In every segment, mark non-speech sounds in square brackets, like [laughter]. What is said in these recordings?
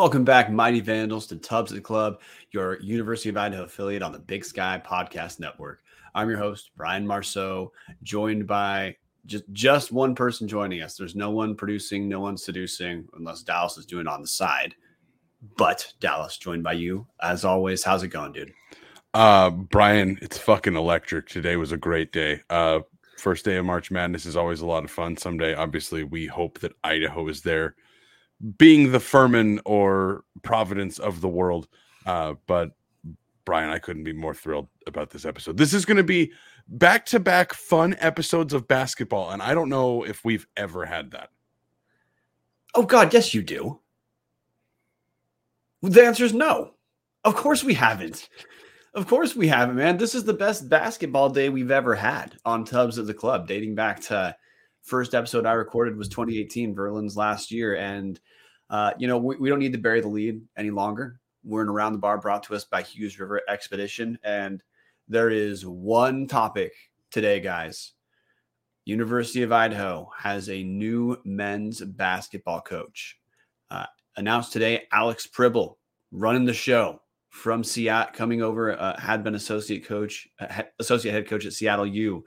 Welcome back, Mighty Vandals, to Tubs at the Club, your University of Idaho affiliate on the Big Sky Podcast Network. I'm your host, Brian Marceau, joined by just, just one person joining us. There's no one producing, no one seducing, unless Dallas is doing on the side. But Dallas, joined by you. As always, how's it going, dude? Uh, Brian, it's fucking electric. Today was a great day. Uh, first day of March Madness is always a lot of fun. Someday, obviously, we hope that Idaho is there being the Furman or Providence of the world. Uh, but Brian, I couldn't be more thrilled about this episode. This is going to be back to back fun episodes of basketball, and I don't know if we've ever had that. Oh God, yes, you do. The answer is no. Of course we haven't. Of course we haven't, man. This is the best basketball day we've ever had on Tubs at the Club, dating back to first episode I recorded was 2018, Verlin's last year, and uh, you know, we, we don't need to bury the lead any longer. We're in Around the Bar brought to us by Hughes River Expedition. And there is one topic today, guys. University of Idaho has a new men's basketball coach. Uh, announced today, Alex Pribble running the show from Seattle, coming over, uh, had been associate coach, uh, associate head coach at Seattle U.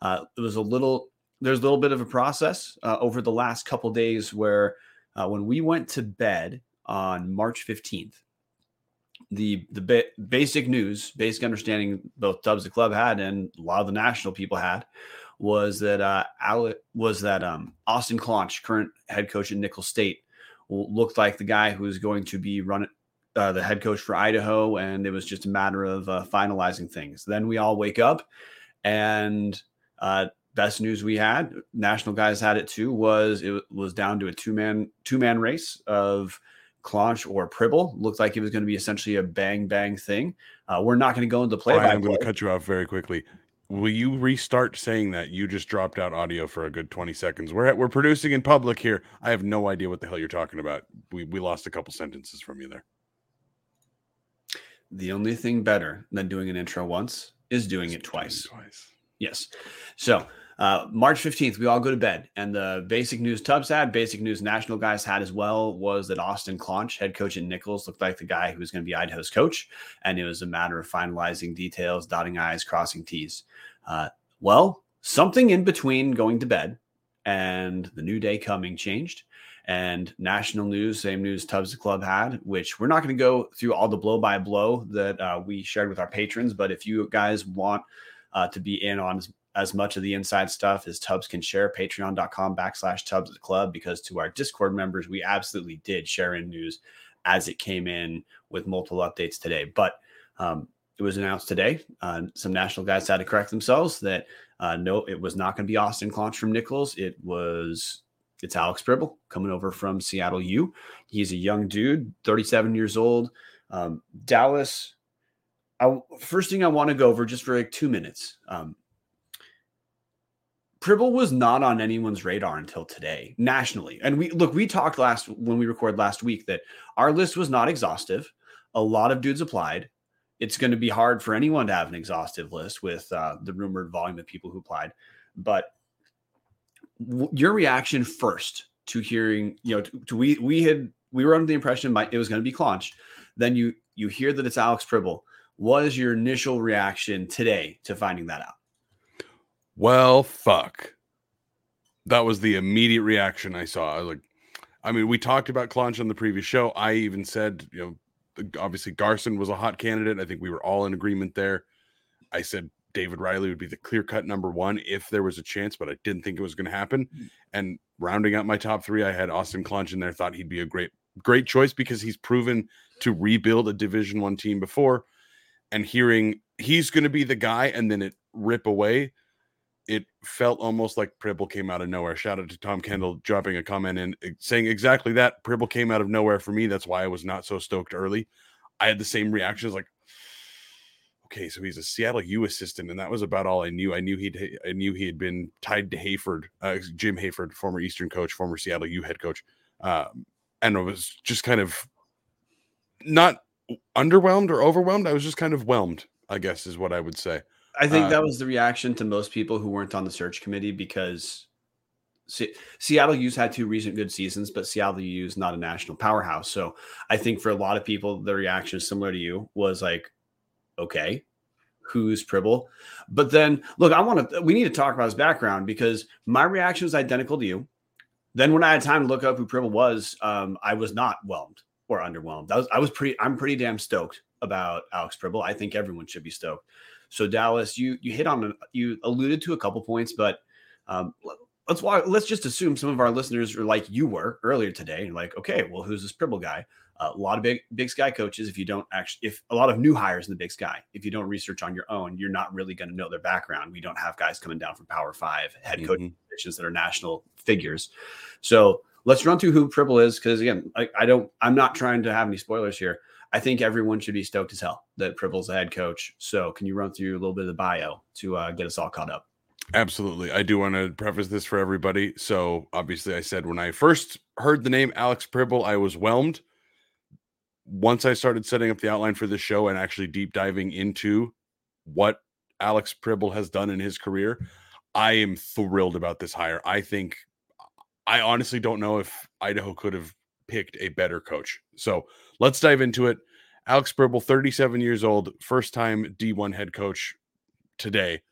Uh, it was a little, there's a little bit of a process uh, over the last couple days where uh, when we went to bed on March 15th, the the ba- basic news, basic understanding both Tubs the club had and a lot of the national people had was that uh was that um Austin Claunch, current head coach at Nicholls State, looked like the guy who was going to be running uh, the head coach for Idaho, and it was just a matter of uh, finalizing things. Then we all wake up, and uh, best news we had, national guys had it too, was it was down to a two man two man race of Claunch or Pribble. Looked like it was going to be essentially a bang bang thing. Uh, we're not going to go into play. I'm going to cut you off very quickly. Will you restart saying that? You just dropped out audio for a good 20 seconds. We're at, we're producing in public here. I have no idea what the hell you're talking about. We we lost a couple sentences from you there. The only thing better than doing an intro once is doing it twice. Twice. Yes. So uh, March 15th, we all go to bed. And the basic news Tubs had, basic news national guys had as well, was that Austin Claunch, head coach at Nicholls, looked like the guy who was going to be Idaho's coach. And it was a matter of finalizing details, dotting I's, crossing T's. Uh, well, something in between going to bed and the new day coming changed. And national news, same news Tubs Club had, which we're not going to go through all the blow by blow that uh, we shared with our patrons. But if you guys want uh, to be in on as much of the inside stuff as Tubs can share. Patreon.com backslash Tubs the club because to our Discord members, we absolutely did share in news as it came in with multiple updates today. But um, it was announced today. Uh, some national guys had to correct themselves that uh, no, it was not going to be Austin Claunch from Nicholls. It was it's Alex Pribble coming over from Seattle U. He's a young dude, 37 years old. Um, Dallas. I, first thing I want to go over just for like two minutes. Um, Pribble was not on anyone's radar until today nationally. And we look, we talked last when we recorded last week that our list was not exhaustive. A lot of dudes applied. It's going to be hard for anyone to have an exhaustive list with uh, the rumored volume of people who applied. But w- your reaction first to hearing, you know, to, to, we we had we were under the impression it was going to be Claunch. Then you you hear that it's Alex Pribble. What is your initial reaction today to finding that out? Well, fuck. That was the immediate reaction I saw. I like, I mean, we talked about Claunch on the previous show. I even said, you know, obviously Garson was a hot candidate. I think we were all in agreement there. I said David Riley would be the clear cut number one if there was a chance, but I didn't think it was going to happen. Mm. And rounding out my top three, I had Austin Claunch in there. Thought he'd be a great, great choice because he's proven to rebuild a Division One team before. And hearing he's going to be the guy, and then it rip away it felt almost like Pribble came out of nowhere. Shout out to Tom Kendall dropping a comment and saying exactly that. Pribble came out of nowhere for me. That's why I was not so stoked early. I had the same reactions like, okay, so he's a Seattle U assistant, and that was about all I knew. I knew he'd I knew he had been tied to Hayford, uh, Jim Hayford, former Eastern coach, former Seattle U head coach, um, and I was just kind of not underwhelmed or overwhelmed. I was just kind of whelmed, I guess, is what I would say. I think uh, that was the reaction to most people who weren't on the search committee because Seattle U's had two recent good seasons, but Seattle U is not a national powerhouse. So I think for a lot of people, the reaction similar to you was like, okay, who's Pribble? But then look, I want to we need to talk about his background because my reaction was identical to you. Then when I had time to look up who Pribble was, um, I was not whelmed or underwhelmed. I was I was pretty I'm pretty damn stoked about Alex Pribble. I think everyone should be stoked. So Dallas, you you hit on you alluded to a couple points, but um, let's let's just assume some of our listeners are like you were earlier today, like, okay, well, who's this Pribble guy? Uh, a lot of big big sky coaches. If you don't actually, if a lot of new hires in the big sky, if you don't research on your own, you're not really going to know their background. We don't have guys coming down from Power Five head mm-hmm. positions that are national figures. So let's run through who Pribble is, because again, I, I don't, I'm not trying to have any spoilers here. I think everyone should be stoked as hell that Pribble's the head coach. So, can you run through a little bit of the bio to uh, get us all caught up? Absolutely. I do want to preface this for everybody. So, obviously, I said when I first heard the name Alex Pribble, I was whelmed. Once I started setting up the outline for the show and actually deep diving into what Alex Pribble has done in his career, I am thrilled about this hire. I think, I honestly don't know if Idaho could have picked a better coach. So, let's dive into it. Alex Pribble, 37 years old, first time D1 head coach today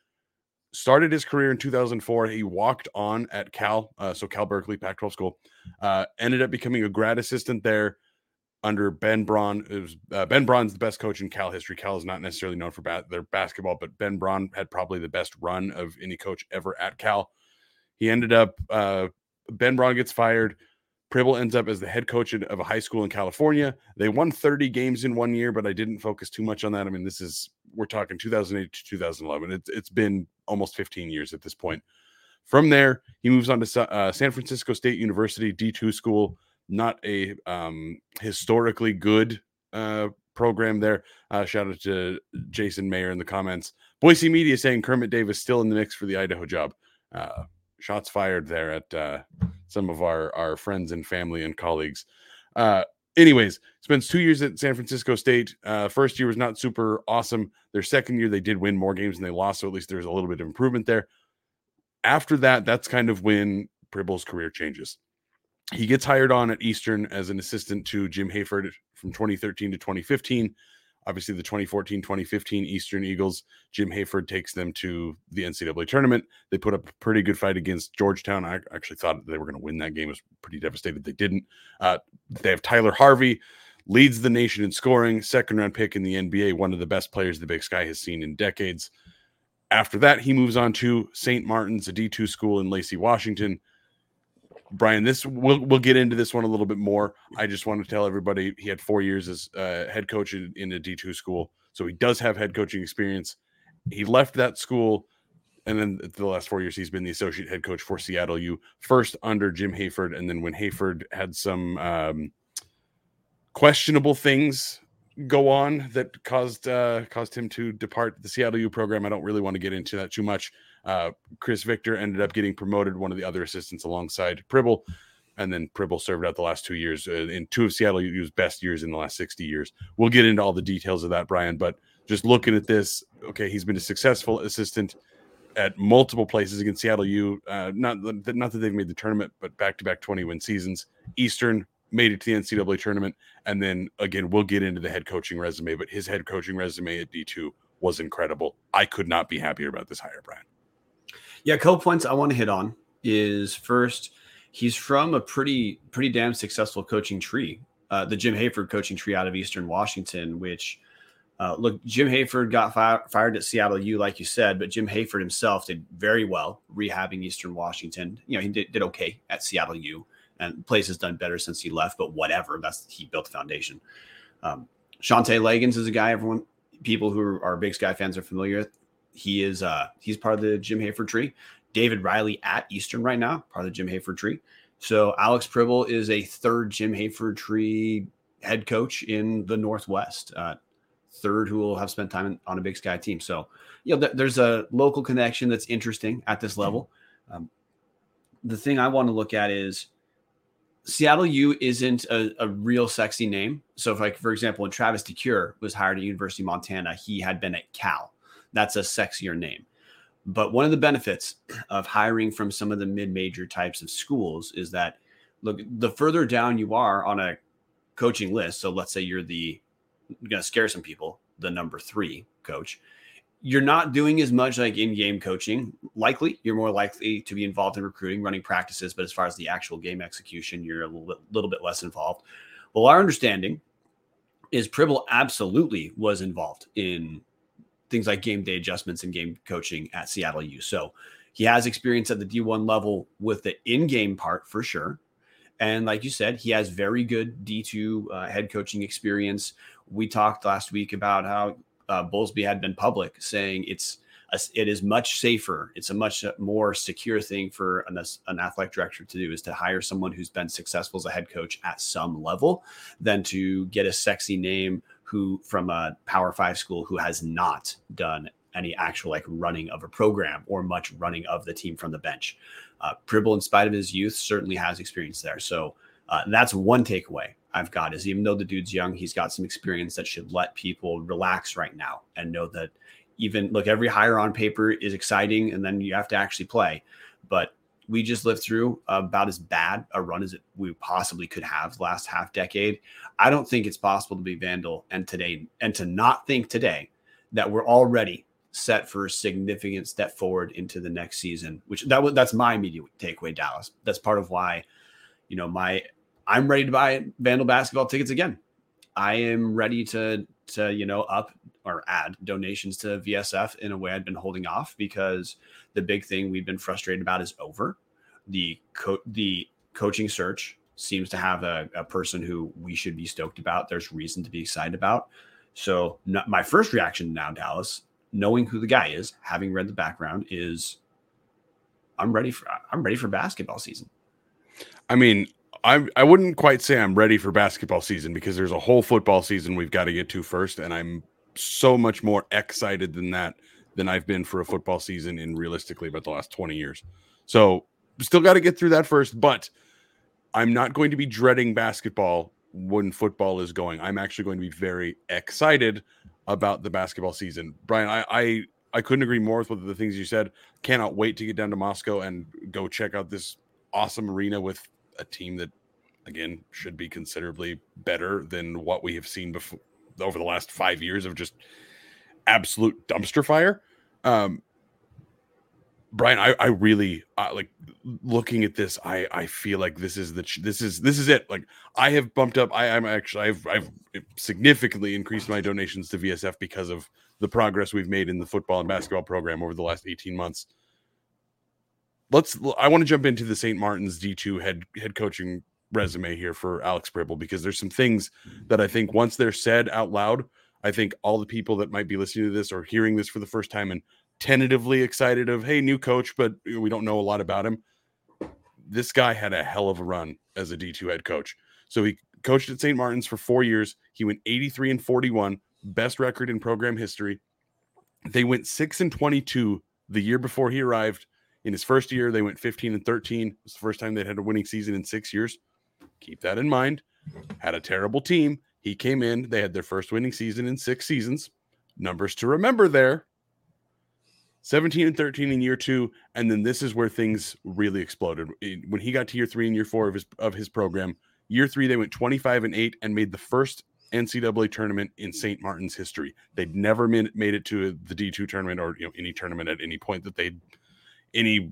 started his career in 2004. He walked on at Cal, uh, so Cal Berkeley, Pac 12 school. Uh, ended up becoming a grad assistant there under Ben Braun. It was uh, Ben Braun's the best coach in Cal history. Cal is not necessarily known for ba- their basketball, but Ben Braun had probably the best run of any coach ever at Cal. He ended up, uh, Ben Braun gets fired. Pribble ends up as the head coach of a high school in California. They won 30 games in one year, but I didn't focus too much on that. I mean, this is we're talking 2008 to 2011. It's it's been almost 15 years at this point. From there, he moves on to uh, San Francisco State University D2 school. Not a um, historically good uh, program there. Uh, shout out to Jason Mayer in the comments. Boise Media saying Kermit Davis still in the mix for the Idaho job. Shots fired there at uh, some of our our friends and family and colleagues. Uh, anyways, spends two years at San Francisco State. Uh, first year was not super awesome. Their second year, they did win more games than they lost, so at least there's a little bit of improvement there. After that, that's kind of when Pribble's career changes. He gets hired on at Eastern as an assistant to Jim Hayford from 2013 to 2015 obviously the 2014 2015 Eastern Eagles. Jim Hayford takes them to the NCAA tournament. They put up a pretty good fight against Georgetown. I actually thought they were going to win that game. I was pretty devastated they didn't. Uh, they have Tyler Harvey, leads the nation in scoring, second round pick in the NBA, one of the best players the Big Sky has seen in decades. After that, he moves on to St. Martin's, a D2 school in Lacey, Washington. Brian, this we'll we'll get into this one a little bit more. I just want to tell everybody he had four years as uh, head coach in, in a D two school, so he does have head coaching experience. He left that school, and then the last four years he's been the associate head coach for Seattle U. First under Jim Hayford, and then when Hayford had some um, questionable things go on that caused uh, caused him to depart the Seattle U program. I don't really want to get into that too much. Uh, Chris Victor ended up getting promoted, one of the other assistants alongside Pribble. And then Pribble served out the last two years uh, in two of Seattle U's best years in the last 60 years. We'll get into all the details of that, Brian. But just looking at this, okay, he's been a successful assistant at multiple places against Seattle U. Uh, not, not that they've made the tournament, but back to back 20 win seasons. Eastern made it to the NCAA tournament. And then again, we'll get into the head coaching resume, but his head coaching resume at D2 was incredible. I could not be happier about this hire, Brian. Yeah, a couple points I want to hit on is first, he's from a pretty pretty damn successful coaching tree, uh, the Jim Hayford coaching tree out of Eastern Washington. Which, uh, look, Jim Hayford got fi- fired at Seattle U, like you said, but Jim Hayford himself did very well rehabbing Eastern Washington. You know, he did, did okay at Seattle U, and place has done better since he left. But whatever, that's he built the foundation. Um, Shantay Legans is a guy everyone people who are big Sky fans are familiar with. He is uh he's part of the Jim Hayford tree. David Riley at Eastern right now, part of the Jim Hayford tree. So Alex Pribble is a third Jim Hayford tree head coach in the Northwest. Uh, third who will have spent time on a Big Sky team. So you know th- there's a local connection that's interesting at this level. Um, the thing I want to look at is Seattle U isn't a, a, real sexy name. So, if like for example, when Travis DeCuire was hired at University of Montana, he had been at Cal that's a sexier name. But one of the benefits of hiring from some of the mid-major types of schools is that look, the further down you are on a coaching list, so let's say you're the going to scare some people, the number 3 coach, you're not doing as much like in-game coaching. Likely, you're more likely to be involved in recruiting, running practices, but as far as the actual game execution, you're a little bit, little bit less involved. Well, our understanding is Pribble absolutely was involved in things like game day adjustments and game coaching at Seattle U. So he has experience at the D1 level with the in-game part for sure. And like you said, he has very good D2 uh, head coaching experience. We talked last week about how uh, Bowlesby had been public saying it's it is much safer. It's a much more secure thing for an, an athletic director to do is to hire someone who's been successful as a head coach at some level than to get a sexy name who from a Power Five school who has not done any actual like running of a program or much running of the team from the bench. Uh, Pribble, in spite of his youth, certainly has experience there. So uh, that's one takeaway I've got is even though the dude's young, he's got some experience that should let people relax right now and know that even look, every hire on paper is exciting and then you have to actually play. We just lived through about as bad a run as it, we possibly could have last half decade. I don't think it's possible to be Vandal and today and to not think today that we're already set for a significant step forward into the next season, which that was that's my immediate takeaway, Dallas. That's part of why, you know, my I'm ready to buy Vandal basketball tickets again. I am ready to to you know up or add donations to VSF in a way I'd been holding off because the big thing we've been frustrated about is over. The co- the coaching search seems to have a, a person who we should be stoked about. There's reason to be excited about. So my first reaction now, Dallas, knowing who the guy is, having read the background, is I'm ready for I'm ready for basketball season. I mean, I I wouldn't quite say I'm ready for basketball season because there's a whole football season we've got to get to first, and I'm so much more excited than that than I've been for a football season in realistically about the last 20 years. So still got to get through that first, but I'm not going to be dreading basketball when football is going. I'm actually going to be very excited about the basketball season. Brian, I I, I couldn't agree more with the things you said. Cannot wait to get down to Moscow and go check out this awesome arena with a team that again should be considerably better than what we have seen before over the last five years of just absolute dumpster fire. Um, Brian, I, I really uh, like looking at this. I, I feel like this is the this is this is it. Like I have bumped up. I, I'm actually I've I've significantly increased my donations to VSF because of the progress we've made in the football and basketball program over the last 18 months. Let's. I want to jump into the St. Martin's D2 head head coaching resume here for Alex Pribble because there's some things that I think once they're said out loud, I think all the people that might be listening to this or hearing this for the first time and tentatively excited of hey new coach but we don't know a lot about him this guy had a hell of a run as a d2 head coach. So he coached at st martin's for four years. He went 83 and 41 best record in program history. They went 6 and 22 the year before he arrived. In his first year they went 15 and 13 it was the first time they'd had a winning season in six years keep that in mind had a terrible team he came in they had their first winning season in six seasons numbers to remember there 17 and 13 in year two, and then this is where things really exploded. When he got to year three and year four of his of his program, year three they went 25 and eight and made the first NCAA tournament in St. Martin's history. They'd never made, it to the D2 tournament or you know any tournament at any point that they'd any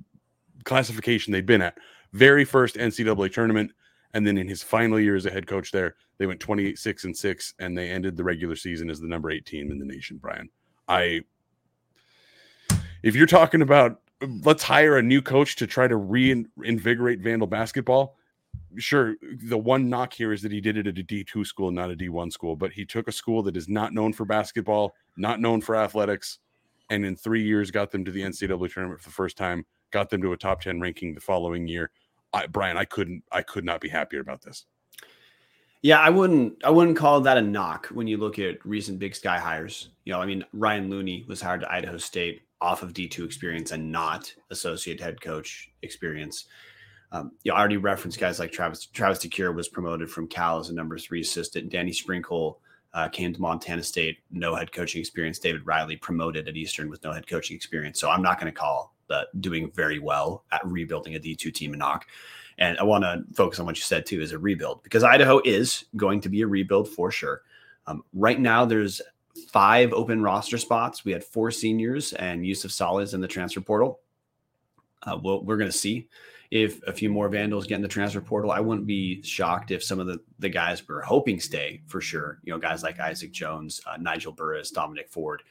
classification they'd been at. Very first NCAA tournament. And then in his final year as a head coach there, they went 28, 6, and 6, and they ended the regular season as the number eight team in the nation, Brian. I if you're talking about let's hire a new coach to try to reinvigorate Vandal basketball, sure, the one knock here is that he did it at a D2 school, not a D1 school, but he took a school that is not known for basketball, not known for athletics, and in three years got them to the NCAA tournament for the first time, got them to a top 10 ranking the following year. I, Brian, I couldn't, I could not be happier about this. Yeah, I wouldn't I wouldn't call that a knock when you look at recent Big Sky hires. You know, I mean, Ryan Looney was hired to Idaho State off of D2 experience and not associate head coach experience. Um, you know, I already referenced guys like Travis. Travis DeCuire was promoted from Cal as a number three assistant. Danny Sprinkle uh, came to Montana State, no head coaching experience. David Riley promoted at Eastern with no head coaching experience. So I'm not going to call that doing very well at rebuilding a D2 team in knock. And I want to focus on what you said too, is a rebuild because Idaho is going to be a rebuild for sure. Um, right now, there's five open roster spots. We had four seniors and Yusuf Saleh in the transfer portal. Uh, we we are going to see if a few more Vandals get in the transfer portal. I wouldn't be shocked if some of the, the guys we're hoping stay for sure. You know, guys like Isaac Jones, uh, Nigel Burris, Dominic Ford.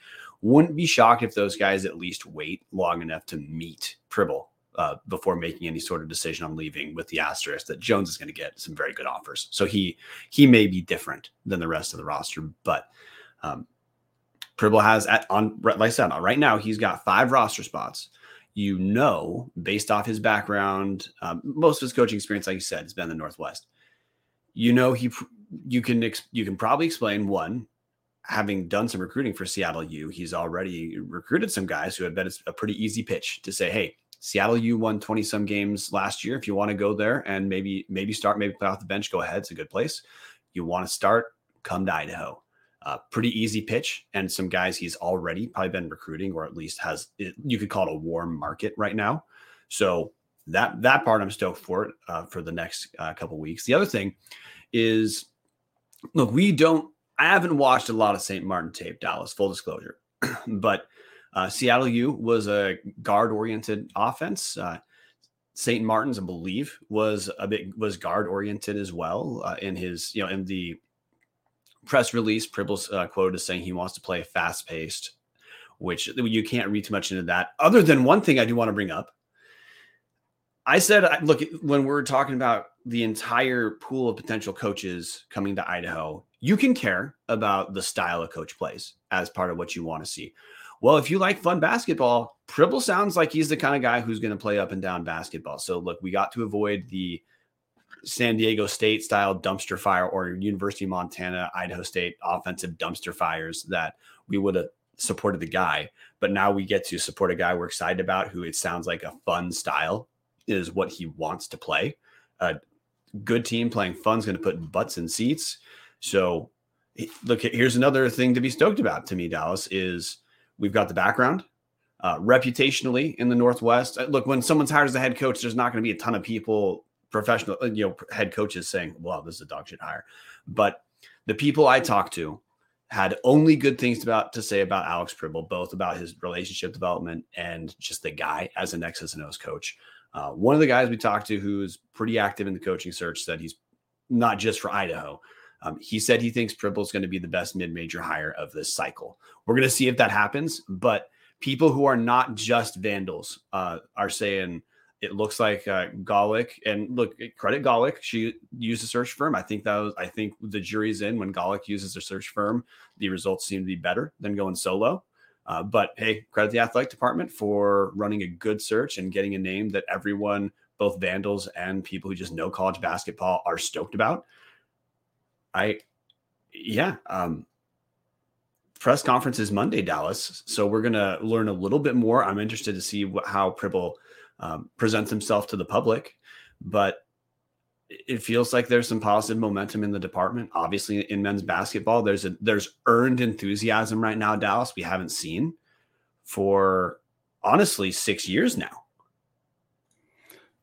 Wouldn't be shocked if those guys at least wait long enough to meet Pribble uh, before making any sort of decision on leaving with the asterisk that Jones is going to get some very good offers. So he he may be different than the rest of the roster, but um, Pribble has at on like I said right now he's got five roster spots you know, based off his background, um, most of his coaching experience, like you said, has been in the Northwest. You know, he you can ex, you can probably explain one, having done some recruiting for Seattle U, he's already recruited some guys who have bet it's a pretty easy pitch to say, hey, Seattle U won 20 some games last year. If you want to go there and maybe maybe start, maybe play off the bench, go ahead. It's a good place. You want to start, come to Idaho. Uh, pretty easy pitch, and some guys he's already probably been recruiting, or at least has you could call it a warm market right now. So that that part I'm stoked for it uh, for the next uh, couple weeks. The other thing is, look, we don't. I haven't watched a lot of St. Martin tape, Dallas. Full disclosure, [clears throat] but uh, Seattle U was a guard oriented offense. Uh, St. Martin's, I believe, was a bit was guard oriented as well uh, in his you know in the press release, Pribble's uh, quote is saying he wants to play fast paced, which you can't read too much into that. Other than one thing I do want to bring up. I said, look, when we're talking about the entire pool of potential coaches coming to Idaho, you can care about the style a coach plays as part of what you want to see. Well, if you like fun basketball, Pribble sounds like he's the kind of guy who's going to play up and down basketball. So, look, we got to avoid the San Diego State style dumpster fire or University of Montana, Idaho State offensive dumpster fires that we would have supported the guy. But now we get to support a guy we're excited about who it sounds like a fun style is what he wants to play. A good team playing fun is going to put butts in seats. So look, here's another thing to be stoked about to me, Dallas, is we've got the background. Uh, reputationally in the Northwest, look, when someone's hired as a head coach, there's not going to be a ton of people professional, uh, you know, head coaches saying, "Well, this is a dog shit hire," but the people I talked to had only good things about to say about Alex Pribble, both about his relationship development and just the guy as an X's and O's coach. Uh, one of the guys we talked to who is pretty active in the coaching search said he's not just for Idaho. Um, he said he thinks Pribble is going to be the best mid-major hire of this cycle. We're going to see if that happens, but people who are not just Vandals uh, are saying it looks like uh, Gawlik and look credit Gawlik. She used a search firm. I think that was I think the jury's in when Gawlik uses a search firm. The results seem to be better than going solo. Uh, but hey, credit the athletic department for running a good search and getting a name that everyone, both Vandals and people who just know college basketball, are stoked about. I, yeah, um, press conference is Monday, Dallas. So we're gonna learn a little bit more. I'm interested to see what, how Pribble um, presents himself to the public. But it feels like there's some positive momentum in the department. Obviously, in men's basketball, there's a there's earned enthusiasm right now, Dallas. We haven't seen for honestly six years now.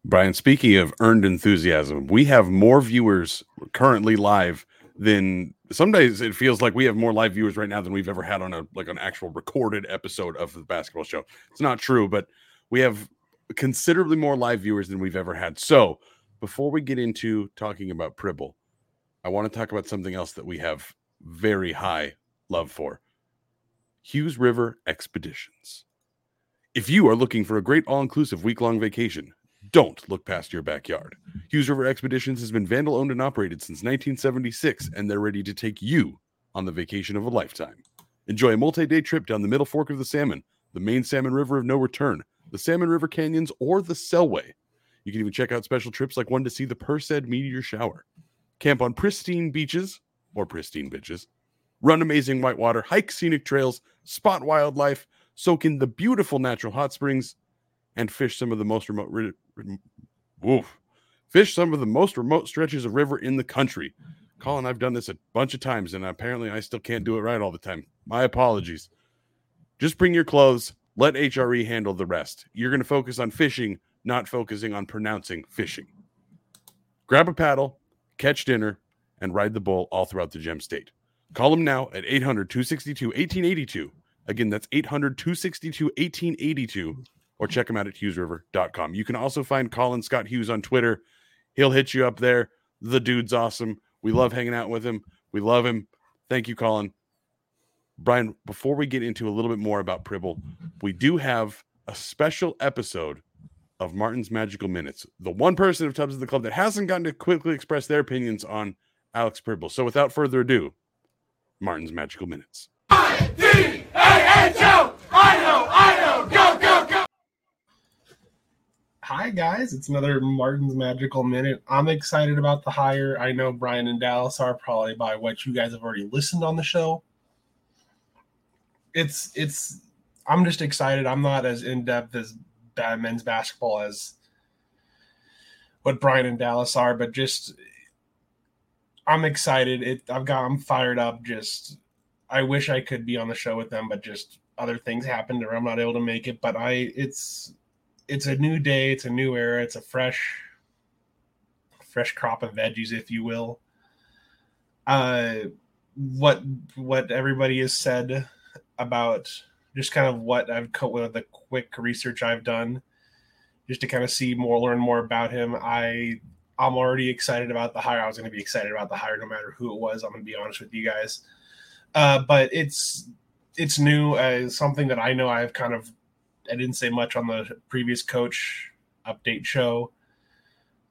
Brian, speaking of earned enthusiasm, we have more viewers currently live than some days it feels like we have more live viewers right now than we've ever had on a like an actual recorded episode of the basketball show. It's not true, but we have considerably more live viewers than we've ever had. So, before we get into talking about Pribble, I want to talk about something else that we have very high love for Hughes River Expeditions. If you are looking for a great all inclusive week long vacation, don't look past your backyard. Hughes River Expeditions has been Vandal owned and operated since 1976, and they're ready to take you on the vacation of a lifetime. Enjoy a multi day trip down the middle fork of the Salmon, the main salmon river of no return, the Salmon River Canyons, or the Selway. You can even check out special trips like one to see the Perseid meteor shower. Camp on pristine beaches or pristine bitches. Run amazing whitewater, hike scenic trails, spot wildlife, soak in the beautiful natural hot springs, and fish some of the most remote. Re- re- Fish some of the most remote stretches of river in the country. Colin, I've done this a bunch of times and apparently I still can't do it right all the time. My apologies. Just bring your clothes. Let HRE handle the rest. You're going to focus on fishing, not focusing on pronouncing fishing. Grab a paddle, catch dinner, and ride the bull all throughout the gem state. Call them now at 800 262 1882. Again, that's 800 262 1882, or check them out at hughesriver.com. You can also find Colin Scott Hughes on Twitter. He'll hit you up there. The dude's awesome. We love hanging out with him. We love him. Thank you, Colin. Brian, before we get into a little bit more about Pribble, we do have a special episode of Martin's Magical Minutes. The one person of Tubs of the Club that hasn't gotten to quickly express their opinions on Alex Pribble. So without further ado, Martin's Magical Minutes. I-D-A-H-O! Idaho! Idaho! Go, go, go! Hi, guys. It's another Martin's Magical Minute. I'm excited about the hire. I know Brian and Dallas are probably by what you guys have already listened on the show. It's, it's, I'm just excited. I'm not as in depth as men's basketball as what Brian and Dallas are, but just I'm excited. It I've got I'm fired up. Just I wish I could be on the show with them, but just other things happened or I'm not able to make it. But I it's it's a new day, it's a new era, it's a fresh fresh crop of veggies, if you will. Uh what what everybody has said about just kind of what I've cut with the quick research I've done, just to kind of see more, learn more about him. I I'm already excited about the hire. I was going to be excited about the hire no matter who it was. I'm going to be honest with you guys. Uh, but it's it's new as something that I know I've kind of I didn't say much on the previous coach update show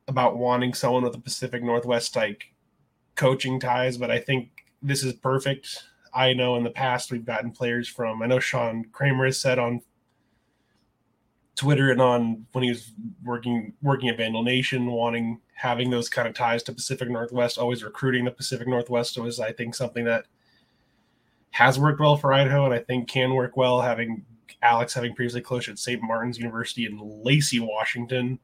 about wanting someone with the Pacific Northwest like coaching ties, but I think this is perfect. I know in the past we've gotten players from I know Sean Kramer has said on Twitter and on when he was working working at Vandal Nation, wanting having those kind of ties to Pacific Northwest, always recruiting the Pacific Northwest was I think something that has worked well for Idaho and I think can work well having Alex having previously coached at St. Martin's University in Lacey, Washington.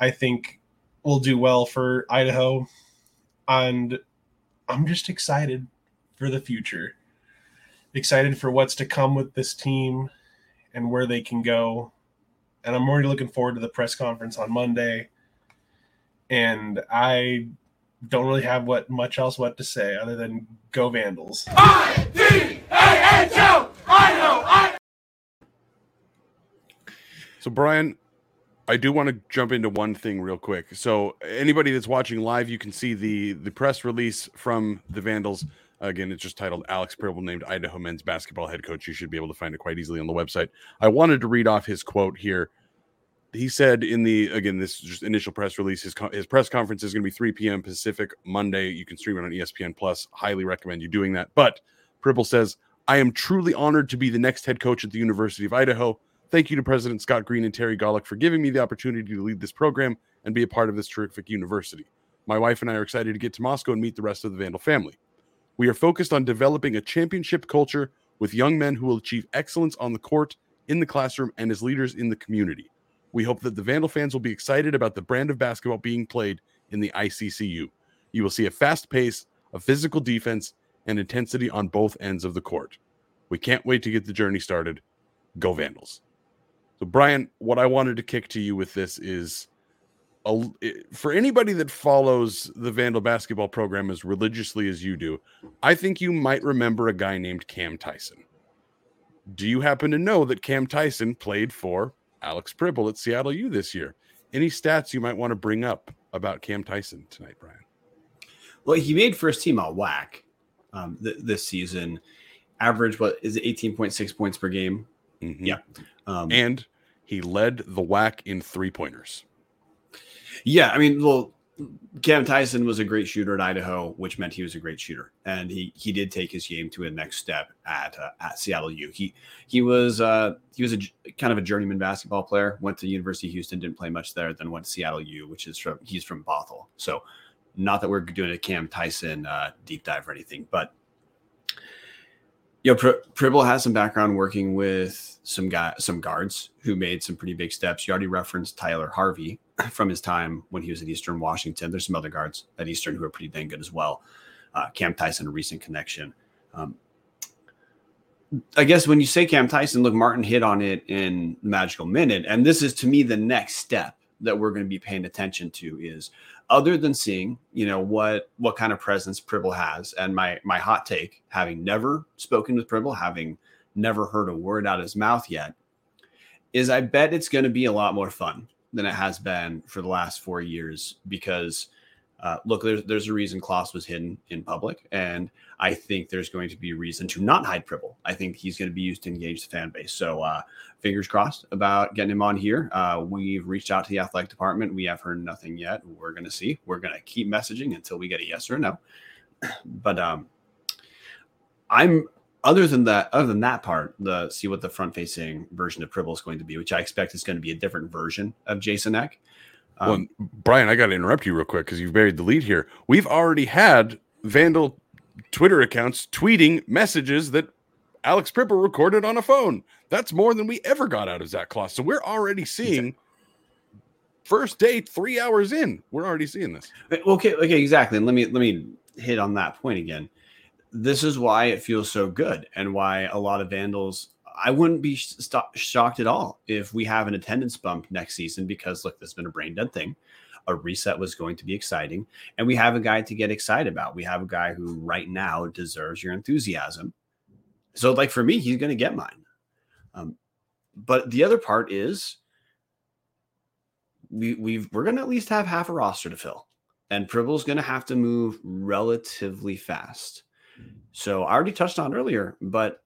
I think will do well for Idaho. And I'm just excited for the future. Excited for what's to come with this team and where they can go. And I'm already looking forward to the press conference on Monday. And I don't really have what much else what to say other than go Vandals. I D A H O I know I So Brian, I do want to jump into one thing real quick. So anybody that's watching live, you can see the the press release from the Vandals. Again, it's just titled Alex Pribble named Idaho men's basketball head coach. You should be able to find it quite easily on the website. I wanted to read off his quote here. He said in the again this just initial press release his his press conference is going to be 3 p.m. Pacific Monday. You can stream it on ESPN Plus. Highly recommend you doing that. But Pribble says, "I am truly honored to be the next head coach at the University of Idaho. Thank you to President Scott Green and Terry Gawlik for giving me the opportunity to lead this program and be a part of this terrific university. My wife and I are excited to get to Moscow and meet the rest of the Vandal family. We are focused on developing a championship culture with young men who will achieve excellence on the court, in the classroom, and as leaders in the community. We hope that the Vandal fans will be excited about the brand of basketball being played in the ICCU. You will see a fast pace, a physical defense, and intensity on both ends of the court. We can't wait to get the journey started. Go Vandals. So, Brian, what I wanted to kick to you with this is a, for anybody that follows the Vandal basketball program as religiously as you do, I think you might remember a guy named Cam Tyson. Do you happen to know that Cam Tyson played for Alex Pribble at Seattle U this year? Any stats you might want to bring up about Cam Tyson tonight, Brian? Well, he made first team all WAC um, th- this season. Average, what is it, 18.6 points per game? Mm-hmm. Yeah. Um, and he led the WAC in three pointers. Yeah, I mean, well, Cam Tyson was a great shooter at Idaho, which meant he was a great shooter, and he he did take his game to a next step at uh, at Seattle U. He he was uh, he was a kind of a journeyman basketball player. Went to University of Houston, didn't play much there. Then went to Seattle U, which is from he's from Bothell. So, not that we're doing a Cam Tyson uh, deep dive or anything, but you know, Pri- Pribble has some background working with some guy, some guards who made some pretty big steps. You already referenced Tyler Harvey, from his time when he was at Eastern Washington. There's some other guards at Eastern who are pretty dang good as well. Uh, Cam Tyson, a recent connection. Um, I guess when you say Cam Tyson, look, Martin hit on it in magical minute. And this is to me the next step that we're going to be paying attention to is other than seeing, you know, what what kind of presence Pribble has. And my my hot take, having never spoken with Pribble, having never heard a word out of his mouth yet, is I bet it's going to be a lot more fun than it has been for the last four years because uh, look, there's there's a reason Claus was hidden in public, and I think there's going to be a reason to not hide Pribble. I think he's going to be used to engage the fan base. So uh, fingers crossed about getting him on here. Uh, we've reached out to the athletic department. We have heard nothing yet. We're going to see. We're going to keep messaging until we get a yes or a no. [clears throat] But um, I'm other than that, other than that part, the see what the front facing version of Pribble is going to be, which I expect is going to be a different version of Jason Eck. Um, well, Brian, I got to interrupt you real quick because you've buried the lead here. We've already had Vandal Twitter accounts tweeting messages that Alex Pribble recorded on a phone. That's more than we ever got out of Zach Claus. So we're already seeing first date three hours in. We're already seeing this. Okay, okay, exactly. And let me let me hit on that point again. This is why it feels so good, and why a lot of Vandals I wouldn't be st- shocked at all if we have an attendance bump next season because look, this has been a brain dead thing. A reset was going to be exciting, and we have a guy to get excited about. We have a guy who right now deserves your enthusiasm. So, like for me, he's going to get mine. Um, but the other part is we we've we're going to at least have half a roster to fill, and Pribble's going to have to move relatively fast. So I already touched on earlier, but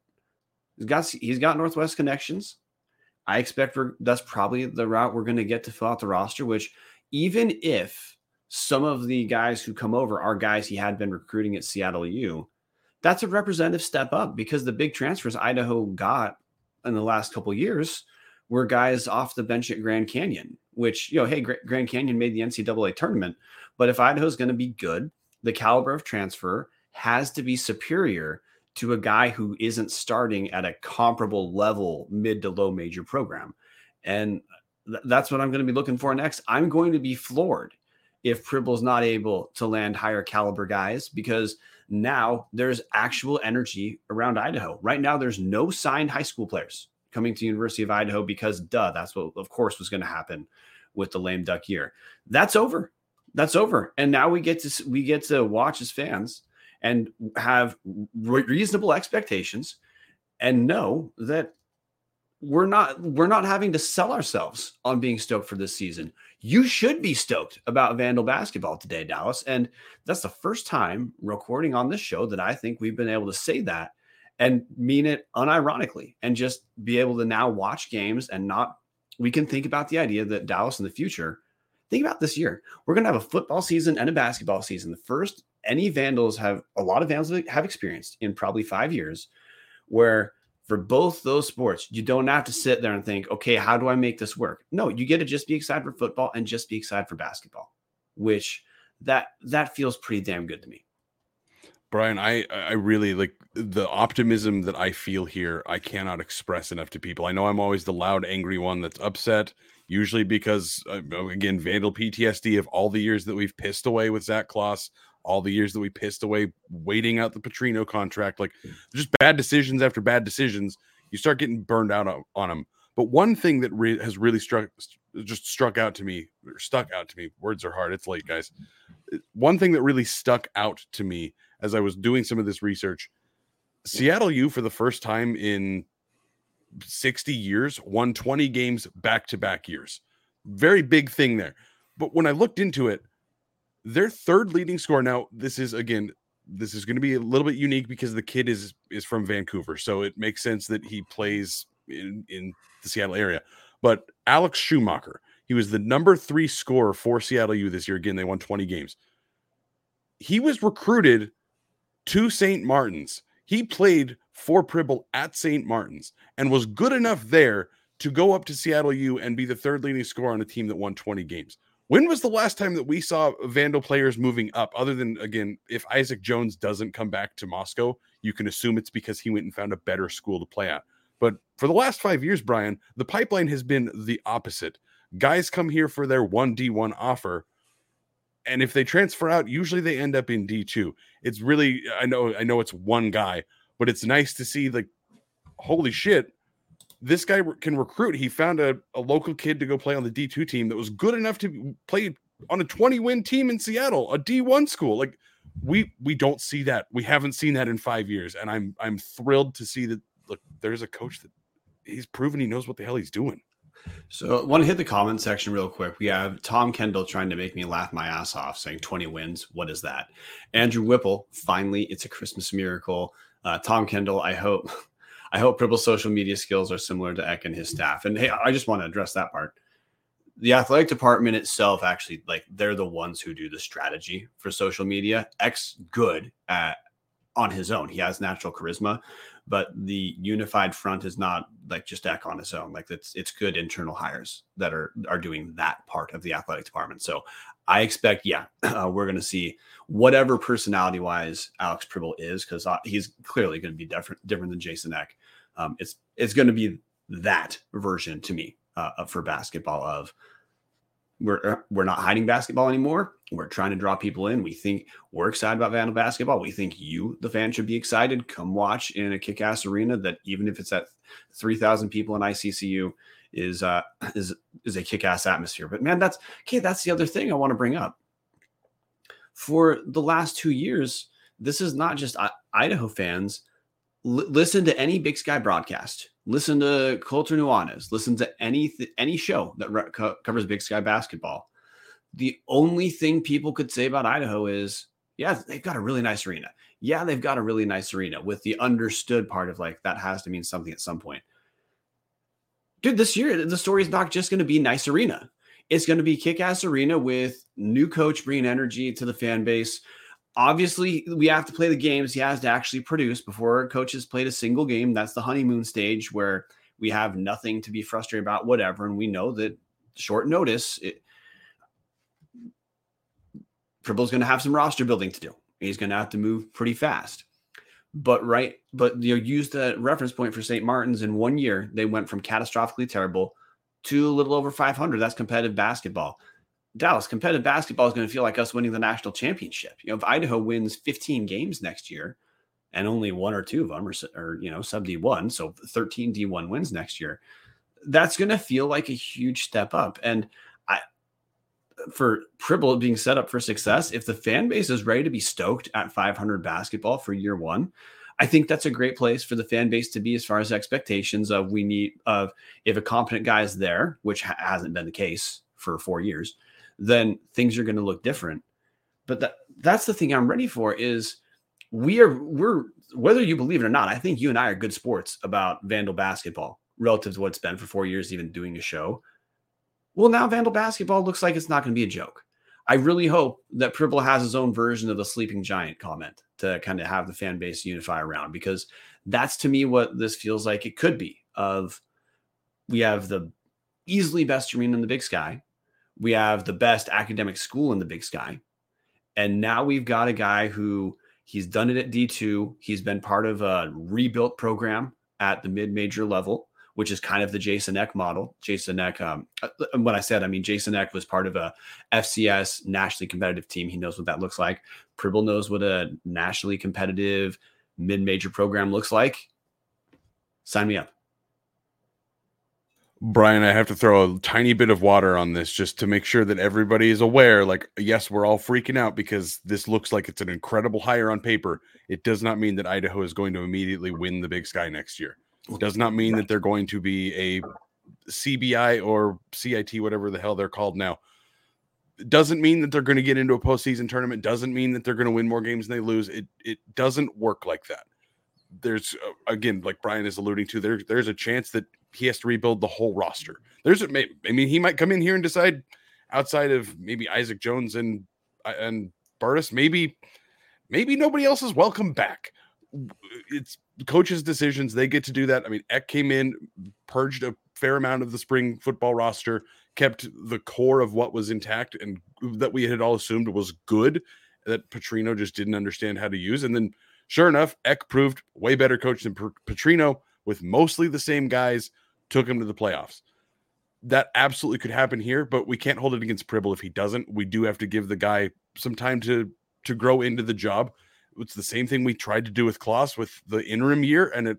He's got he's got Northwest connections. I expect that's probably the route we're going to get to fill out the roster. Which even if some of the guys who come over are guys he had been recruiting at Seattle U, that's a representative step up because the big transfers Idaho got in the last couple years were guys off the bench at Grand Canyon. Which you know, hey, Grand Canyon made the NCAA tournament, but if Idaho's going to be good, the caliber of transfer has to be superior to a guy who isn't starting at a comparable level mid to low major program. And th- that's what I'm going to be looking for next. I'm going to be floored if Pribble's not able to land higher caliber guys because now there's actual energy around Idaho. Right now, there's no signed high school players coming to University of Idaho because, duh, that's what, of course, was going to happen with the lame duck year. That's over. That's over. And now we get to we get to watch as fans and have re- reasonable expectations and know that we're not we're not having to sell ourselves on being stoked for this season. You should be stoked about Vandal basketball today, Dallas, and that's the first time recording on this show that I think we've been able to say that and mean it unironically and just be able to now watch games and not we can think about the idea that Dallas in the future think about this year. We're going to have a football season and a basketball season. The first any Vandals have a lot of Vandals have experienced in probably five years, where for both those sports, you don't have to sit there and think, okay, how do I make this work? No, you get to just be excited for football and just be excited for basketball, which that that feels pretty damn good to me. Brian, I I really like the optimism that I feel here. I cannot express enough to people. I know I'm always the loud, angry one that's upset, usually because uh, again, Vandal PTSD of all the years that we've pissed away with Zach Claus, all the years that we pissed away waiting out the Petrino contract, like just bad decisions after bad decisions, you start getting burned out on, on them. But one thing that re- has really struck just struck out to me, or stuck out to me. Words are hard. It's late, guys. Uh, one thing that really stuck out to me as I was doing some of this research, Seattle U for the first time in 60 years won 20 games back to back years. Very big thing there. But when I looked into it, their third leading scorer. Now, this is again, this is going to be a little bit unique because the kid is is from Vancouver, so it makes sense that he plays in in the Seattle area. But Alex Schumacher, he was the number three scorer for Seattle U this year. Again, they won 20 games. He was recruited to St. Martin's. He played for Pribble at St. Martin's and was good enough there to go up to Seattle U and be the third leading scorer on a team that won 20 games. When was the last time that we saw Vandal players moving up? Other than again, if Isaac Jones doesn't come back to Moscow, you can assume it's because he went and found a better school to play at. But for the last five years, Brian, the pipeline has been the opposite. Guys come here for their one D1 offer. And if they transfer out, usually they end up in D2. It's really I know I know it's one guy, but it's nice to see like holy shit, this guy can recruit. He found a, a local kid to go play on the D2 team that was good enough to play on a 20 win team in Seattle, a D1 school. Like we we don't see that. We haven't seen that in 5 years and I'm I'm thrilled to see that look there's a coach that he's proven he knows what the hell he's doing. So, I want to hit the comment section real quick. We have Tom Kendall trying to make me laugh my ass off, saying 20 wins. What is that? Andrew Whipple, finally, it's a Christmas miracle. Uh, Tom Kendall, I hope, [laughs] I hope Pribble's social media skills are similar to Eck and his staff. And hey, I just want to address that part. The athletic department itself, actually, like they're the ones who do the strategy for social media. Eck's good at on his own. He has natural charisma, but the unified front is not like just Eck on his own. Like it's it's good internal hires that are are doing that part of the athletic department. So I expect, yeah, [clears throat] uh, we're going to see whatever personality wise Alex Pribble is, because uh, he's clearly going to be different different than Jason Eck. Um, it's it's going to be that version to me uh, for basketball of we're uh, we're not hiding basketball anymore. We're trying to draw people in. We think we're excited about Vandal basketball. We think you, the fan, should be excited. Come watch in a kick-ass arena that even if it's at three thousand people in ICCU, is uh is is a kick-ass atmosphere. But man, that's okay. That's the other thing I want to bring up. For the last two years, this is not just Idaho fans. L- listen to any Big Sky broadcast listen to Colter Nuanez, listen to any any show that re- co- covers Big Sky basketball. The only thing people could say about Idaho is, yeah, they've got a really nice arena. Yeah, they've got a really nice arena with the understood part of like that has to mean something at some point. Dude, this year the story is not just going to be nice arena. It's going to be kick-ass arena with new coach bringing energy to the fan base, obviously we have to play the games he has to actually produce before coaches played a single game. That's the honeymoon stage where we have nothing to be frustrated about whatever. And we know that short notice it, Pribble's going to have some roster building to do. He's going to have to move pretty fast. But right but you know use the reference point for st martin's in one year they went from catastrophically terrible to a little over 500 that's competitive basketball Dallas, competitive basketball is going to feel like us winning the national championship. You know, if Idaho wins 15 games next year and only one or two of them are, are you know, sub D1, so 13 D1 wins next year, that's going to feel like a huge step up. And I, for Pribble being set up for success, if the fan base is ready to be stoked at 500 basketball for year one, I think that's a great place for the fan base to be as far as expectations of we need of if a competent guy is there, which ha- hasn't been the case for four years then things are going to look different. But that that's the thing I'm ready for is we are we're whether you believe it or not, I think you and I are good sports about Vandal basketball relative to what it's been for four years, even doing a show. Well, now Vandal basketball looks like it's not going to be a joke. I really hope that Pribble has his own version of the sleeping giant comment to kind of have the fan base unify around because that's to me what this feels like it could be. Of we have the easily best arena in the Big Sky, we have the best academic school in the big sky. And now we've got a guy who he's done it at D2. He's been part of a rebuilt program at the mid major level, which is kind of the Jason Eck model. Jason Eck, um, uh, when I said, I mean, Jason Eck was part of a FCS nationally competitive team. He knows what that looks like. Pribble knows what a nationally competitive mid major program looks like. Sign me up. Brian, I have to throw a tiny bit of water on this just to make sure that everybody is aware. Like, yes, we're all freaking out because this looks like it's an incredible hire on paper. It does not mean that Idaho is going to immediately win the Big Sky next year. It does not mean that they're going to be a CBI or CIT, whatever the hell they're called now. It doesn't mean that they're going to get into a postseason tournament. Doesn't mean that they're going to win more games than they lose. It it doesn't work like that. There's uh, again, like Brian is alluding to, there there's a chance that he has to rebuild the whole roster. There's a, I mean, he might come in here and decide outside of maybe Isaac Jones and uh, and Bartis, maybe maybe nobody else is welcome back. It's coaches' decisions; they get to do that. I mean, Eck came in, purged a fair amount of the spring football roster, kept the core of what was intact and that we had all assumed was good. That Petrino just didn't understand how to use, and then sure enough, Eck proved way better coach than Petrino with mostly the same guys, took him to the playoffs. that absolutely could happen here, but we can't hold it against Pribble if he doesn't. We do have to give the guy some time to to grow into the job. It's the same thing we tried to do with Claus with the interim year, and it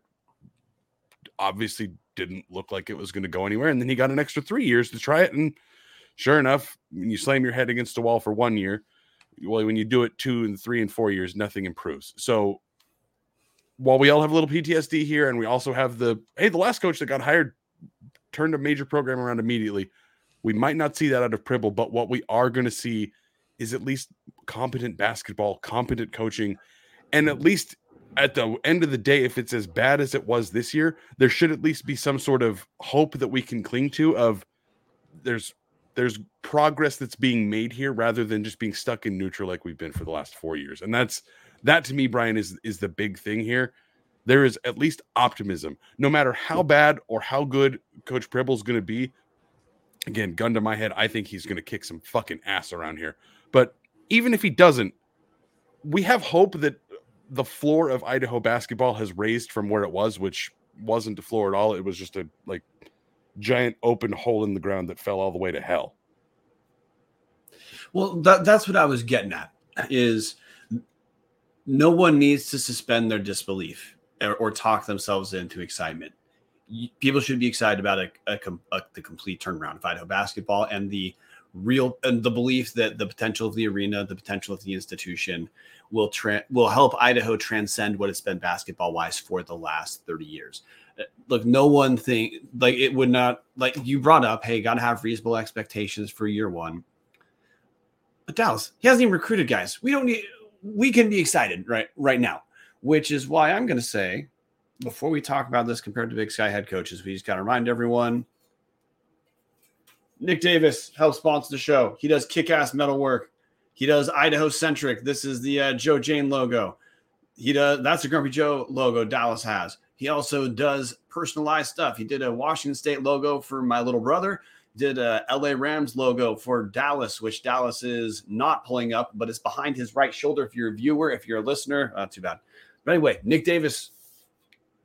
obviously didn't look like it was going to go anywhere. And then he got an extra three years to try it, and sure enough, when you slam your head against a wall for one year, well, when you do it two and three and four years, nothing improves. So while we all have a little PTSD here, and we also have the hey, the last coach that got hired turned a major program around immediately. We might not see that out of Pribble, but what we are going to see is at least competent basketball, competent coaching, and at least at the end of the day, if it's as bad as it was this year, there should at least be some sort of hope that we can cling to of there's there's progress that's being made here rather than just being stuck in neutral like we've been for the last four years. And that's that to me, Brian, is is the big thing here. There is at least optimism, no matter how mm. bad or how good Coach Pribble's going to be. Again, gun to my head, I think he's going to kick some fucking ass around here. But even if he doesn't, we have hope that the floor of Idaho basketball has raised from where it was, which wasn't the floor at all. It was just a like giant open hole in the ground that fell all the way to hell. Well, that, that's what I was getting at is no one needs to suspend their disbelief or, or talk themselves into excitement. People should be excited about a, a, a, the complete turnaround of Idaho basketball and the real and the belief that the potential of the arena, the potential of the institution will tra- will help Idaho transcend what it's been basketball wise for the last 30 years. Look, no one thing like it would not like you brought up, hey, got to have reasonable expectations for year one. But Dallas, he hasn't even recruited guys. We don't need we can be excited right right now, which is why I'm going to say before we talk about this compared to Big Sky head coaches, we just got to remind everyone Nick Davis helps sponsor the show. He does kick-ass metal work. He does Idaho centric. This is the uh, Joe Jane logo. He does that's a Grumpy Joe logo Dallas has. He also does personalized stuff. He did a Washington State logo for my little brother did a LA Rams logo for Dallas, which Dallas is not pulling up, but it's behind his right shoulder. If you're a viewer, if you're a listener, uh, too bad. But anyway, Nick Davis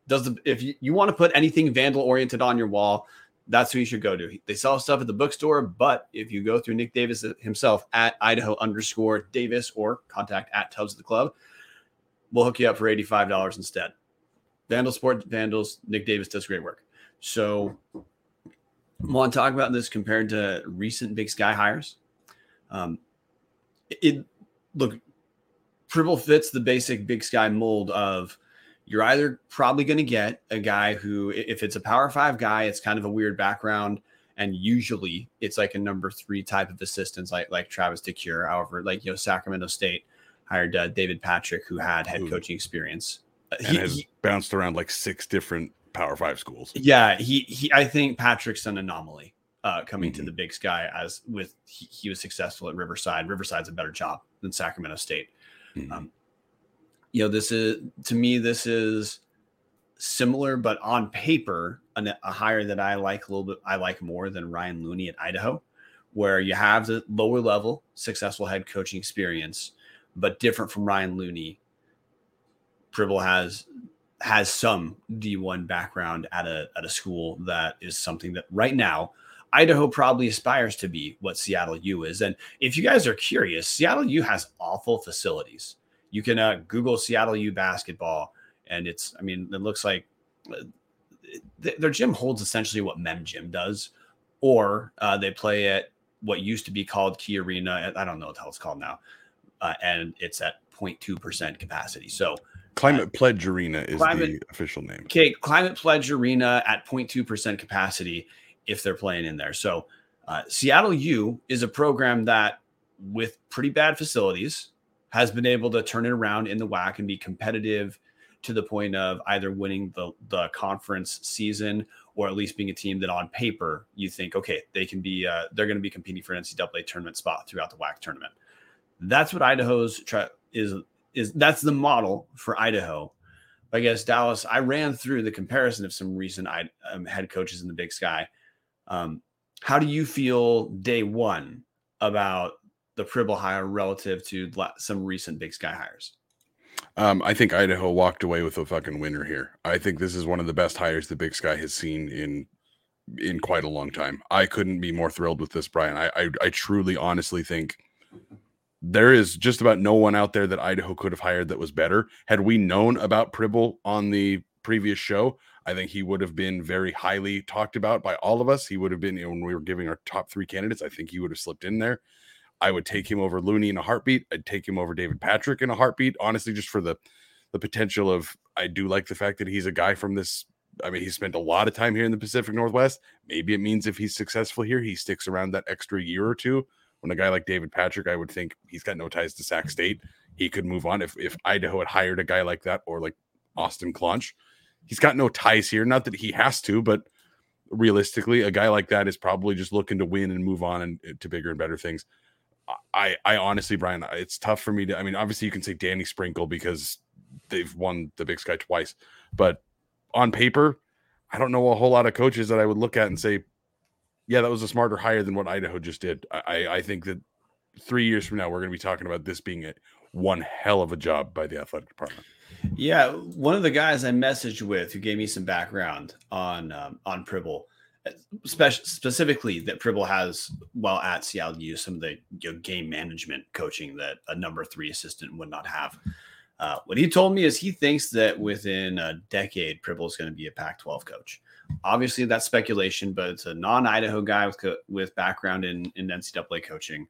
does the if you, you want to put anything vandal oriented on your wall, that's who you should go to. They sell stuff at the bookstore, but if you go through Nick Davis himself at Idaho underscore Davis or contact at Tubs of the Club, we'll hook you up for $85 instead. Vandal Sport Vandals, Nick Davis does great work. So want to talk about this compared to recent Big Sky hires? Um, it look, Pribble fits the basic Big Sky mold of you're either probably going to get a guy who, if it's a Power Five guy, it's kind of a weird background, and usually it's like a number three type of assistants, like like Travis DeCuire. However, like you know, Sacramento State hired uh, David Patrick, who had head coaching experience. And he, has he, bounced around like six different Power Five schools. Yeah, he he. I think Patrick's an anomaly uh, coming mm-hmm. to the Big Sky as with he, he, was successful at Riverside. Riverside's a better job than Sacramento State. Mm-hmm. Um, you know, this is to me this is similar, but on paper, an, a hire that I like a little bit. I like more than Ryan Looney at Idaho, where you have the lower level successful head coaching experience, but different from Ryan Looney. Pribble has has some D1 background at a at a school that is something that right now Idaho probably aspires to be what Seattle U is. And if you guys are curious, Seattle U has awful facilities. You can uh, Google Seattle U basketball, and it's I mean it looks like uh, their gym holds essentially what Mem Gym does, or uh, they play at what used to be called Key Arena. I don't know what the hell it's called now, uh, and it's at 0.2 percent capacity. So Climate Pledge Arena is climate, the official name. Okay, Climate Pledge Arena at 0.2% capacity if they're playing in there. So uh, Seattle U is a program that, with pretty bad facilities, has been able to turn it around in the WAC and be competitive to the point of either winning the, the conference season or at least being a team that on paper you think, okay, they can be, uh, they're going to be competing for an NCAA tournament spot throughout the WAC tournament. That's what Idaho's try, is is that's the model for Idaho. I guess Dallas. I ran through the comparison of some recent um, head coaches in the Big Sky. Um, how do you feel day one about the Pribble hire relative to some recent Big Sky hires? Um, I think Idaho walked away with a fucking winner here. I think this is one of the best hires the Big Sky has seen in in quite a long time. I couldn't be more thrilled with this, Brian. I, I, I truly, honestly think there is just about no one out there that Idaho could have hired that was better. Had we known about Pribble on the previous show, I think he would have been very highly talked about by all of us. He would have been, you know, when we were giving our top three candidates, I think he would have slipped in there. I would take him over Looney in a heartbeat. I'd take him over David Patrick in a heartbeat, honestly, just for the the potential of I do like the fact that he's a guy from this. I mean, he spent a lot of time here in the Pacific Northwest. Maybe it means if he's successful here, he sticks around that extra year or two. When a guy like David Patrick, I would think he's got no ties to Sac State. He could move on if if Idaho had hired a guy like that or like Austin Claunch. He's got no ties here. Not that he has to, but realistically, a guy like that is probably just looking to win and move on and uh, to bigger and better things. I, I honestly, Brian, it's tough for me to. I mean, obviously, you can say Danny Sprinkle because they've won the Big Sky twice, but on paper, I don't know a whole lot of coaches that I would look at and say, yeah, that was a smarter hire than what Idaho just did. I, I think that three years from now, we're going to be talking about this being a one hell of a job by the athletic department. Yeah, one of the guys I messaged with who gave me some background on um, on Pribble, special, specifically that Pribble has while at Seattle U some of the you know, game management coaching that a number three assistant would not have. Uh, what he told me is he thinks that within a decade, Pribble is going to be a Pac-12 coach. Obviously, that's speculation, but it's a non-Idaho guy with co- with background in in NCAA coaching,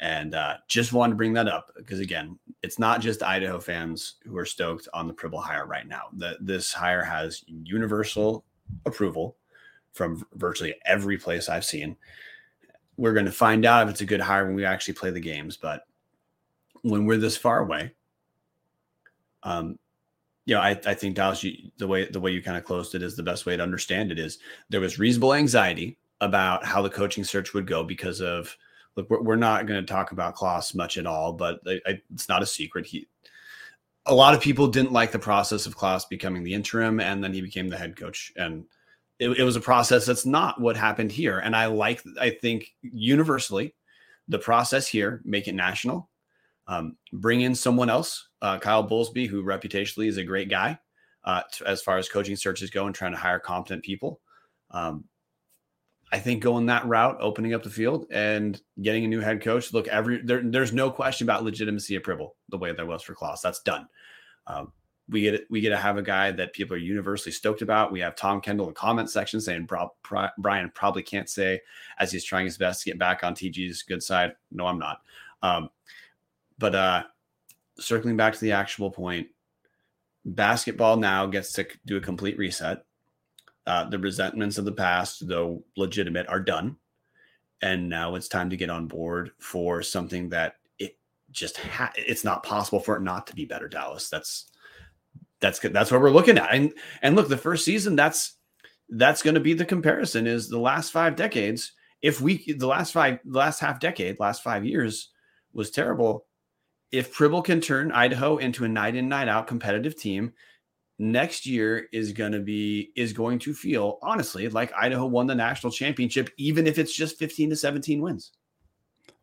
and uh, just wanted to bring that up because again, it's not just Idaho fans who are stoked on the Pribble hire right now. That this hire has universal approval from virtually every place I've seen. We're going to find out if it's a good hire when we actually play the games, but when we're this far away, um, know, I, I think Dallas, you, the way the way you kind of closed it is the best way to understand it. Is there was reasonable anxiety about how the coaching search would go because of look, we're, we're not going to talk about Claus much at all, but I, I, it's not a secret. He a lot of people didn't like the process of Claus becoming the interim, and then he became the head coach, and it, it was a process that's not what happened here. And I like, I think universally, the process here make it national um, bring in someone else, uh, Kyle Bowlesby, who reputationally is a great guy uh, t- as far as coaching searches go and trying to hire competent people. Um, I think going that route, opening up the field and getting a new head coach. Look, every there, there's no question about legitimacy of Pribble the way there was for Claus. That's done. Um, we get we get to have a guy that people are universally stoked about. We have Tom Kendall in the comment section saying Brian probably can't say as he's trying his best to get back on TG's good side. No, I'm not. Um, but uh, circling back to the actual point, basketball now gets to do a complete reset. Uh, the resentments of the past, though legitimate, are done. And now it's time to get on board for something that it just ha- it's not possible for it not to be better. Dallas. That's that's that's what we're looking at. And and look, the first season that's that's going to be the comparison is the last five decades. If we the last five last half decade, last five years was terrible if Pribble can turn Idaho into a night in night out competitive team, next year is going to be is going to feel honestly like Idaho won the national championship, even if it's just 15 to 17 wins.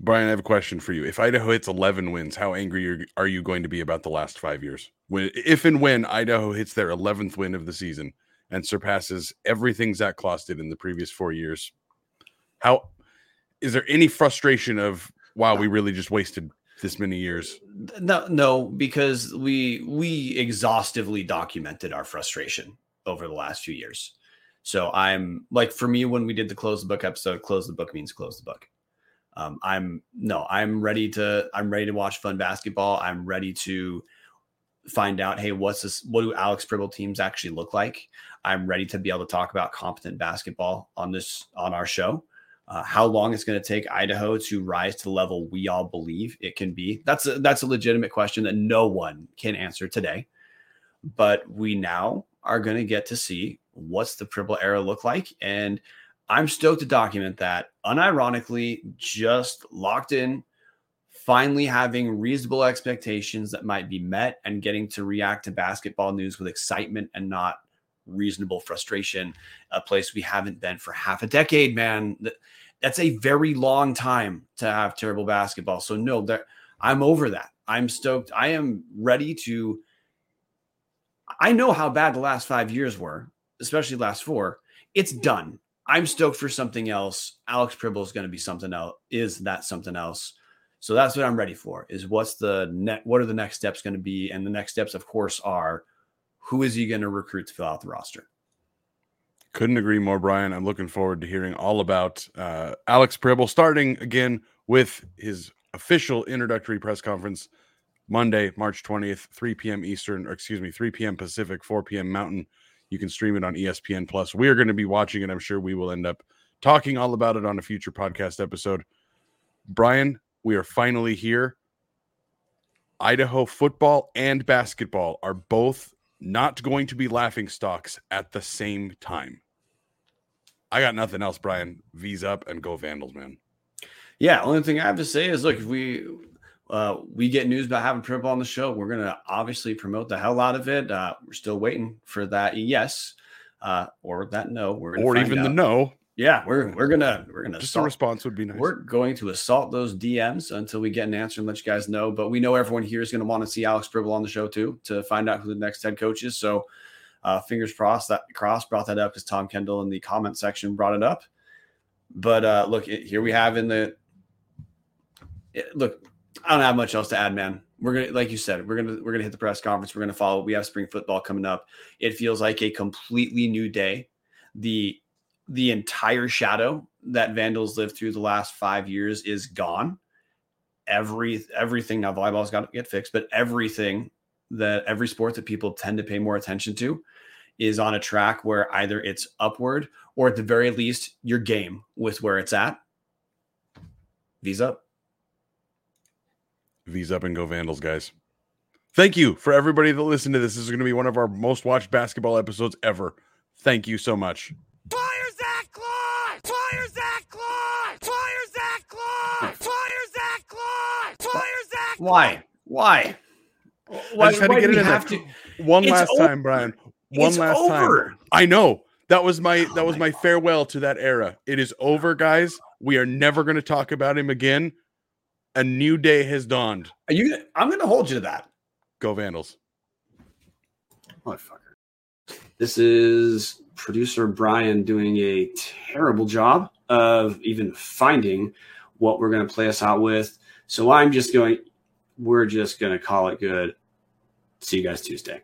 Brian, I have a question for you. If Idaho hits 11 wins, how angry are you going to be about the last five years? When, if and when Idaho hits their 11th win of the season and surpasses everything Zach Claus did in the previous four years, how is there any frustration of wow, we really just wasted this many years? No, no, because we we exhaustively documented our frustration over the last few years. So I'm like for me when we did the close the book episode, close the book means close the book. Um, I'm no, I'm ready to I'm ready to watch fun basketball. I'm ready to find out, hey, what's this? What do Alex Pribble teams actually look like? I'm ready to be able to talk about competent basketball on this on our show uh, how long it's going to take Idaho to rise to the level we all believe it can be. That's a, that's a legitimate question that no one can answer today. But we now are going to get to see what's the Pribble era look like, and I'm stoked to document that. Unironically, just locked in, finally having reasonable expectations that might be met, and getting to react to basketball news with excitement and not reasonable frustration, a place we haven't been for half a decade, man. That's a very long time to have terrible basketball. So no, that I'm over that. I'm stoked. I am ready to I know how bad the last 5 years were, especially last 4. It's done. I'm stoked for something else. Alex Pribble is going to be something else. Is that something else? So that's what I'm ready for. Is what's the net? What are the next steps going to be? And the next steps, of course, are who is he going to recruit to fill out the roster? Couldn't agree more, Brian. I'm looking forward to hearing all about uh, Alex Pribble, starting again with his official introductory press conference Monday, March 20th, 3 p.m. Eastern, or excuse me, 3 p.m. Pacific, 4 p.m. Mountain. You can stream it on ESPN Plus. We are going to be watching it. I'm sure we will end up talking all about it on a future podcast episode. Brian, we are finally here. Idaho football and basketball are both not going to be laughing stocks at the same time. I got nothing else, Brian. V's up and go Vandals, man. Yeah, only thing I have to say is look, if we uh, we get news about having Pribble on the show, we're gonna obviously promote the hell out of it. Uh, we're still waiting for that yes uh, or that no. We're or even out. the no. Yeah, we're we're gonna we're gonna just assault. a response would be nice. We're going to assault those DMs until we get an answer and let you guys know. But we know everyone here is going to want to see Alex Pribble on the show too to find out who the next head coach is. So uh, fingers crossed that cross brought that up because Tom Kendall in the comment section brought it up. But uh, look, it, here we have in the it, look. I don't have much else to add, man. We're gonna, like you said, we're gonna we're gonna hit the press conference. We're gonna follow. We have spring football coming up. It feels like a completely new day. The the entire shadow that Vandals lived through the last five years is gone. Every everything now volleyball's got to get fixed, but everything that every sport that people tend to pay more attention to is on a track where either it's upward or at the very least your game with where it's at. V's up. V's up and go Vandals, guys. Thank you for everybody that listened to this. This is going to be one of our most watched basketball episodes ever. Thank you so much. Fire Zach Claus! Fire Zach Claus! Fire Zach Claus! Fire Zach Claus! Fire Zach Why? Why? Why, I just had to get it in have to? One it's last over. time, Brian. One it's last over. time. I know. That was my oh that was my, my farewell to that era. It is over, guys. We are never going to talk about him again. A new day has dawned. Are you? I'm going to hold you to that. Go Vandals. Motherfucker. This is producer Brian doing a terrible job of even finding what we're going to play us out with. So I'm just going. We're just going to call it good. See you guys Tuesday.